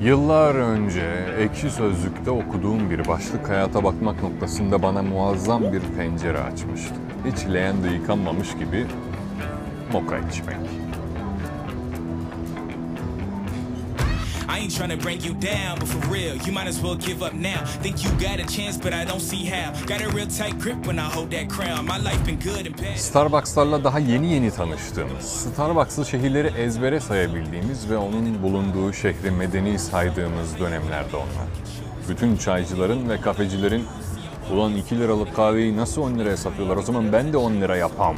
Yıllar önce ekşi sözlükte okuduğum bir başlık hayata bakmak noktasında bana muazzam bir pencere açmıştı. Hiç leğende yıkanmamış gibi moka içmek. I ain't tryna bring you down, but for real, you might as well give up now. Think you got a chance, but I don't see how. Got a real tight grip when I hold that crown. My life been good and bad. Starbucks'larla daha yeni yeni tanıştığımız, Starbucks'lı şehirleri ezbere sayabildiğimiz ve onun bulunduğu şehri medeni saydığımız dönemlerde onlar. Bütün çaycıların ve kafecilerin ulan 2 liralık kahveyi nasıl 10 liraya satıyorlar o zaman ben de 10 lira yapam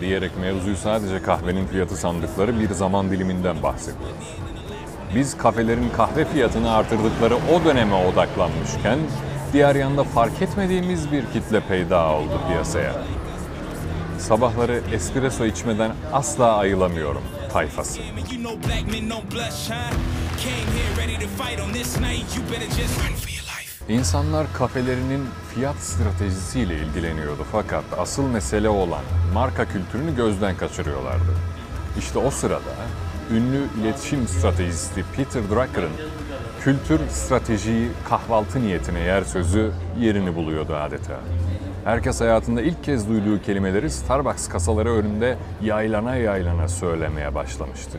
diyerek mevzuyu sadece kahvenin fiyatı sandıkları bir zaman diliminden bahsediyoruz. Biz kafelerin kahve fiyatını artırdıkları o döneme odaklanmışken diğer yanda fark etmediğimiz bir kitle peyda oldu piyasaya. Sabahları espresso içmeden asla ayılamıyorum tayfası. İnsanlar kafelerinin fiyat stratejisiyle ilgileniyordu fakat asıl mesele olan marka kültürünü gözden kaçırıyorlardı. İşte o sırada ünlü iletişim stratejisti Peter Drucker'ın kültür stratejiyi kahvaltı niyetine yer sözü yerini buluyordu adeta. Herkes hayatında ilk kez duyduğu kelimeleri Starbucks kasaları önünde yaylana yaylana söylemeye başlamıştı.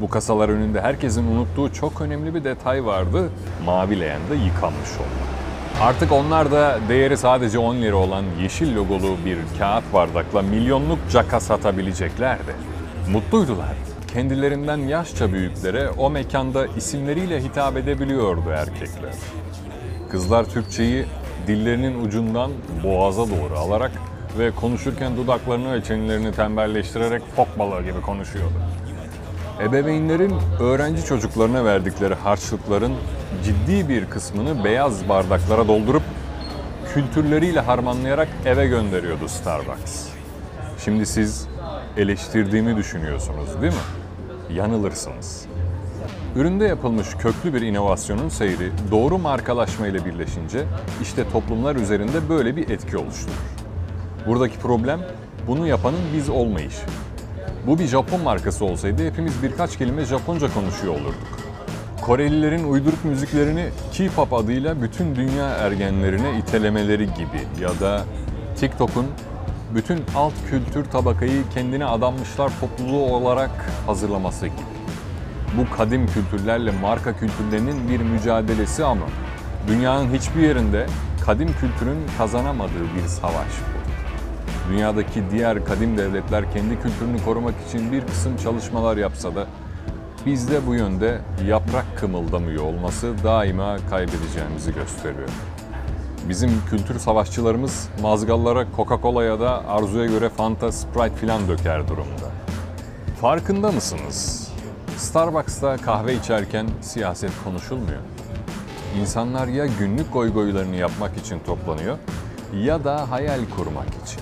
Bu kasalar önünde herkesin unuttuğu çok önemli bir detay vardı. Mavi leğende yıkanmış olmak. Artık onlar da değeri sadece 10 lira olan yeşil logolu bir kağıt bardakla milyonluk caka satabileceklerdi. Mutluydular. Kendilerinden yaşça büyüklere o mekanda isimleriyle hitap edebiliyordu erkekler. Kızlar Türkçeyi dillerinin ucundan boğaza doğru alarak ve konuşurken dudaklarını ve çenelerini tembelleştirerek fok balığı gibi konuşuyordu. Ebeveynlerin öğrenci çocuklarına verdikleri harçlıkların ciddi bir kısmını beyaz bardaklara doldurup kültürleriyle harmanlayarak eve gönderiyordu Starbucks. Şimdi siz eleştirdiğimi düşünüyorsunuz değil mi? Yanılırsınız. Üründe yapılmış köklü bir inovasyonun seyri doğru markalaşma ile birleşince işte toplumlar üzerinde böyle bir etki oluşturur. Buradaki problem bunu yapanın biz olmayışı. Bu bir Japon markası olsaydı hepimiz birkaç kelime Japonca konuşuyor olurduk. Korelilerin uyduruk müziklerini K-pop adıyla bütün dünya ergenlerine itelemeleri gibi ya da TikTok'un bütün alt kültür tabakayı kendine adanmışlar topluluğu olarak hazırlaması gibi. Bu kadim kültürlerle marka kültürlerinin bir mücadelesi ama dünyanın hiçbir yerinde kadim kültürün kazanamadığı bir savaş bu. Dünyadaki diğer kadim devletler kendi kültürünü korumak için bir kısım çalışmalar yapsa da bizde bu yönde yaprak kımıldamıyor olması daima kaybedeceğimizi gösteriyor. Bizim kültür savaşçılarımız mazgallara Coca-Cola ya da arzuya göre Fanta, Sprite filan döker durumda. Farkında mısınız? Starbucks'ta kahve içerken siyaset konuşulmuyor. İnsanlar ya günlük goygoylarını yapmak için toplanıyor ya da hayal kurmak için.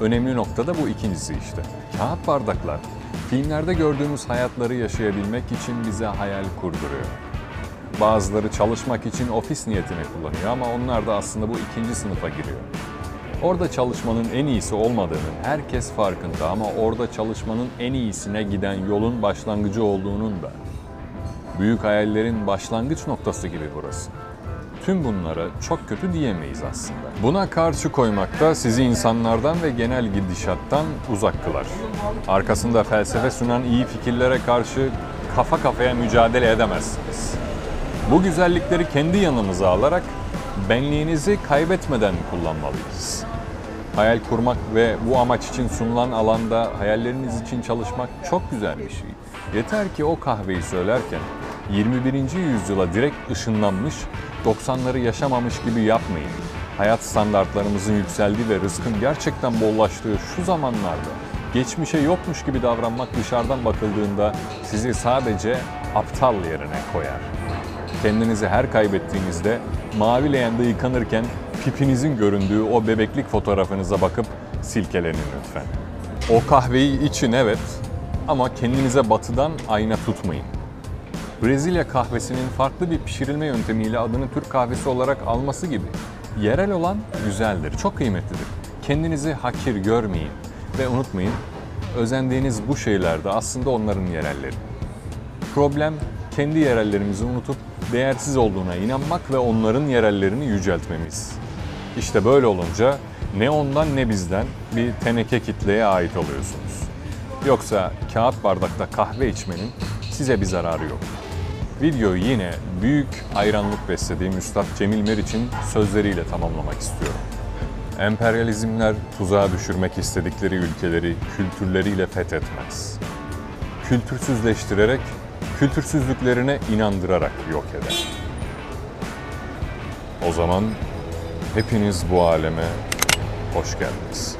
Önemli nokta da bu ikincisi işte. Kağıt bardaklar filmlerde gördüğümüz hayatları yaşayabilmek için bize hayal kurduruyor. Bazıları çalışmak için ofis niyetine kullanıyor ama onlar da aslında bu ikinci sınıfa giriyor. Orada çalışmanın en iyisi olmadığının herkes farkında ama orada çalışmanın en iyisine giden yolun başlangıcı olduğunun da. Büyük hayallerin başlangıç noktası gibi burası. Tüm bunlara çok kötü diyemeyiz aslında. Buna karşı koymakta sizi insanlardan ve genel gidişattan uzak kılar. Arkasında felsefe sunan iyi fikirlere karşı kafa kafaya mücadele edemezsiniz. Bu güzellikleri kendi yanımıza alarak benliğinizi kaybetmeden kullanmalıyız. Hayal kurmak ve bu amaç için sunulan alanda hayalleriniz için çalışmak çok güzel bir şey. Yeter ki o kahveyi söylerken 21. yüzyıla direkt ışınlanmış, 90'ları yaşamamış gibi yapmayın. Hayat standartlarımızın yükseldiği ve rızkın gerçekten bollaştığı şu zamanlarda geçmişe yokmuş gibi davranmak dışarıdan bakıldığında sizi sadece aptal yerine koyar. Kendinizi her kaybettiğinizde mavi leğende yıkanırken pipinizin göründüğü o bebeklik fotoğrafınıza bakıp silkelenin lütfen. O kahveyi için evet ama kendinize batıdan ayna tutmayın. Brezilya kahvesinin farklı bir pişirilme yöntemiyle adını Türk kahvesi olarak alması gibi yerel olan güzeldir, çok kıymetlidir. Kendinizi hakir görmeyin ve unutmayın, özendiğiniz bu şeyler de aslında onların yerelleri. Problem kendi yerellerimizi unutup değersiz olduğuna inanmak ve onların yerellerini yüceltmemiz. İşte böyle olunca ne ondan ne bizden bir teneke kitleye ait oluyorsunuz. Yoksa kağıt bardakta kahve içmenin size bir zararı yok. Videoyu yine büyük hayranlık beslediğim Üstad Cemil Meriç'in sözleriyle tamamlamak istiyorum. Emperyalizmler tuzağa düşürmek istedikleri ülkeleri kültürleriyle fethetmez. Kültürsüzleştirerek, kültürsüzlüklerine inandırarak yok eder. O zaman hepiniz bu aleme hoş geldiniz.